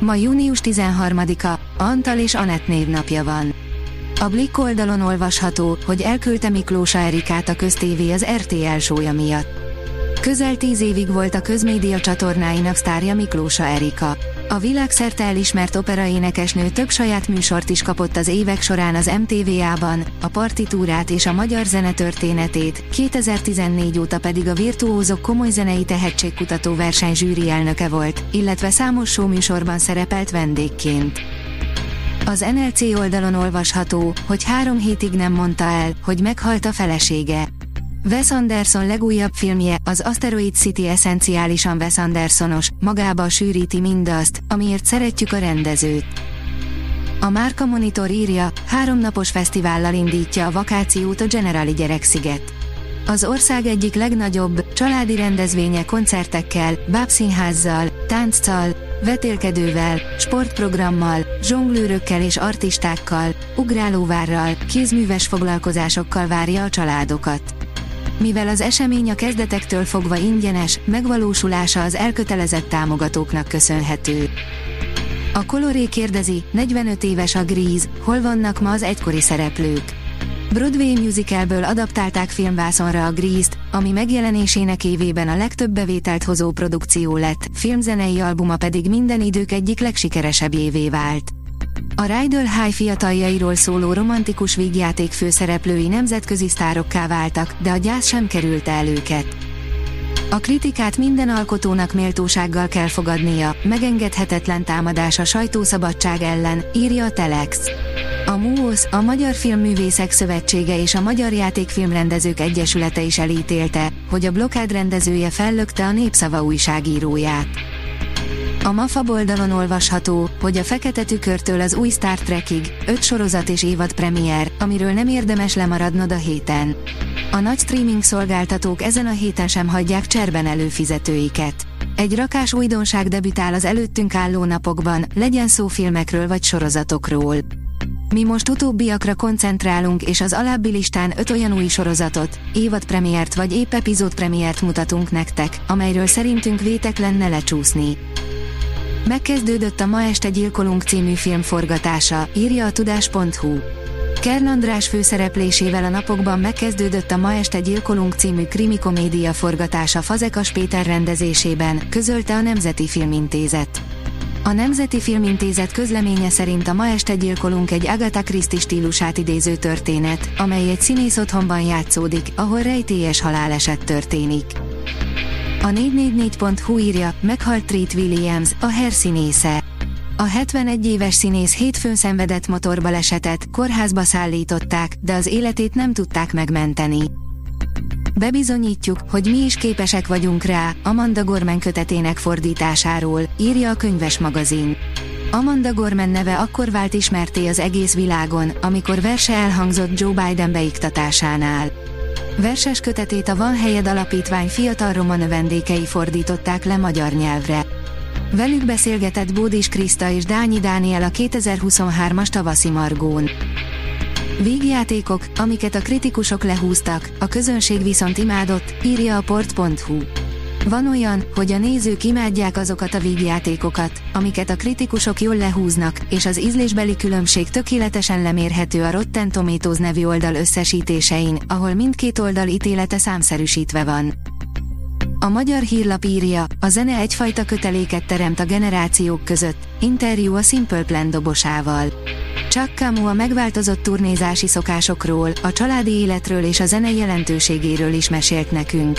Ma június 13-a, Antal és Anett névnapja van. A Blick oldalon olvasható, hogy elküldte Miklósa Erikát a köztévé az RTL sója miatt. Közel tíz évig volt a közmédia csatornáinak sztárja Miklósa Erika. A világszerte elismert operaénekesnő több saját műsort is kapott az évek során az MTV-ában, a partitúrát és a magyar zene történetét, 2014 óta pedig a Virtuózok komoly zenei tehetségkutató verseny zsűri elnöke volt, illetve számos műsorban szerepelt vendégként. Az NLC oldalon olvasható, hogy három hétig nem mondta el, hogy meghalt a felesége. Wes Anderson legújabb filmje, az Asteroid City eszenciálisan Wes Andersonos, magába sűríti mindazt, amiért szeretjük a rendezőt. A Márka Monitor írja, háromnapos fesztivállal indítja a vakációt a Generali Gyereksziget. Az ország egyik legnagyobb, családi rendezvénye koncertekkel, bábszínházzal, tánccal, vetélkedővel, sportprogrammal, zsonglőrökkel és artistákkal, ugrálóvárral, kézműves foglalkozásokkal várja a családokat. Mivel az esemény a kezdetektől fogva ingyenes, megvalósulása az elkötelezett támogatóknak köszönhető. A Coloré kérdezi, 45 éves a Grease, hol vannak ma az egykori szereplők? Broadway musicalből adaptálták filmvászonra a Grease-t, ami megjelenésének évében a legtöbb bevételt hozó produkció lett, filmzenei albuma pedig minden idők egyik legsikeresebb évé vált. A Rydell High fiataljairól szóló romantikus vígjáték főszereplői nemzetközi sztárokká váltak, de a gyász sem kerülte el őket. A kritikát minden alkotónak méltósággal kell fogadnia, megengedhetetlen támadás a sajtószabadság ellen, írja a Telex. A MUOS, a Magyar Filmművészek Szövetsége és a Magyar Játékfilmrendezők Egyesülete is elítélte, hogy a blokád rendezője fellökte a Népszava újságíróját. A MAFA oldalon olvasható, hogy a Fekete Tükörtől az új Star Trekig, öt sorozat és évad premier, amiről nem érdemes lemaradnod a héten. A nagy streaming szolgáltatók ezen a héten sem hagyják cserben előfizetőiket. Egy rakás újdonság debütál az előttünk álló napokban, legyen szó filmekről vagy sorozatokról. Mi most utóbbiakra koncentrálunk és az alábbi listán öt olyan új sorozatot, évad premiért vagy épp epizód premiért mutatunk nektek, amelyről szerintünk vétek lenne lecsúszni. Megkezdődött a Ma este gyilkolunk című film forgatása, írja a tudás.hu. Kern András főszereplésével a napokban megkezdődött a Ma este gyilkolunk című krimi komédia forgatása Fazekas Péter rendezésében, közölte a Nemzeti Filmintézet. A Nemzeti Filmintézet közleménye szerint a Ma este gyilkolunk egy Agatha Christie stílusát idéző történet, amely egy színész otthonban játszódik, ahol rejtélyes haláleset történik. A 444.hu írja, meghalt Treat Williams, a Hair. A 71 éves színész hétfőn szenvedett motorbalesetet, kórházba szállították, de az életét nem tudták megmenteni. Bebizonyítjuk, hogy mi is képesek vagyunk rá, Amanda Gorman kötetének fordításáról, írja a könyves magazin. Amanda Gorman neve akkor vált ismerté az egész világon, amikor verse elhangzott Joe Biden beiktatásánál. Verses kötetét a Van Helyed Alapítvány fiatal roma növendékei fordították le magyar nyelvre. Velük beszélgetett Bódis Kriszta és Dányi Dániel a 2023-as tavaszi Margón. Vígjátékok, amiket a kritikusok lehúztak, a közönség viszont imádott, írja a port.hu. Van olyan, hogy a nézők imádják azokat a vígjátékokat, amiket a kritikusok jól lehúznak, és az ízlésbeli különbség tökéletesen lemérhető a Rotten Tomatoes nevű oldal összesítésein, ahol mindkét oldal ítélete számszerűsítve van. A magyar hírlap írja, a zene egyfajta köteléket teremt a generációk között, interjú a Simple Plan dobosával. Chuck Camus a megváltozott turnézási szokásokról, a családi életről és a zene jelentőségéről is mesélt nekünk.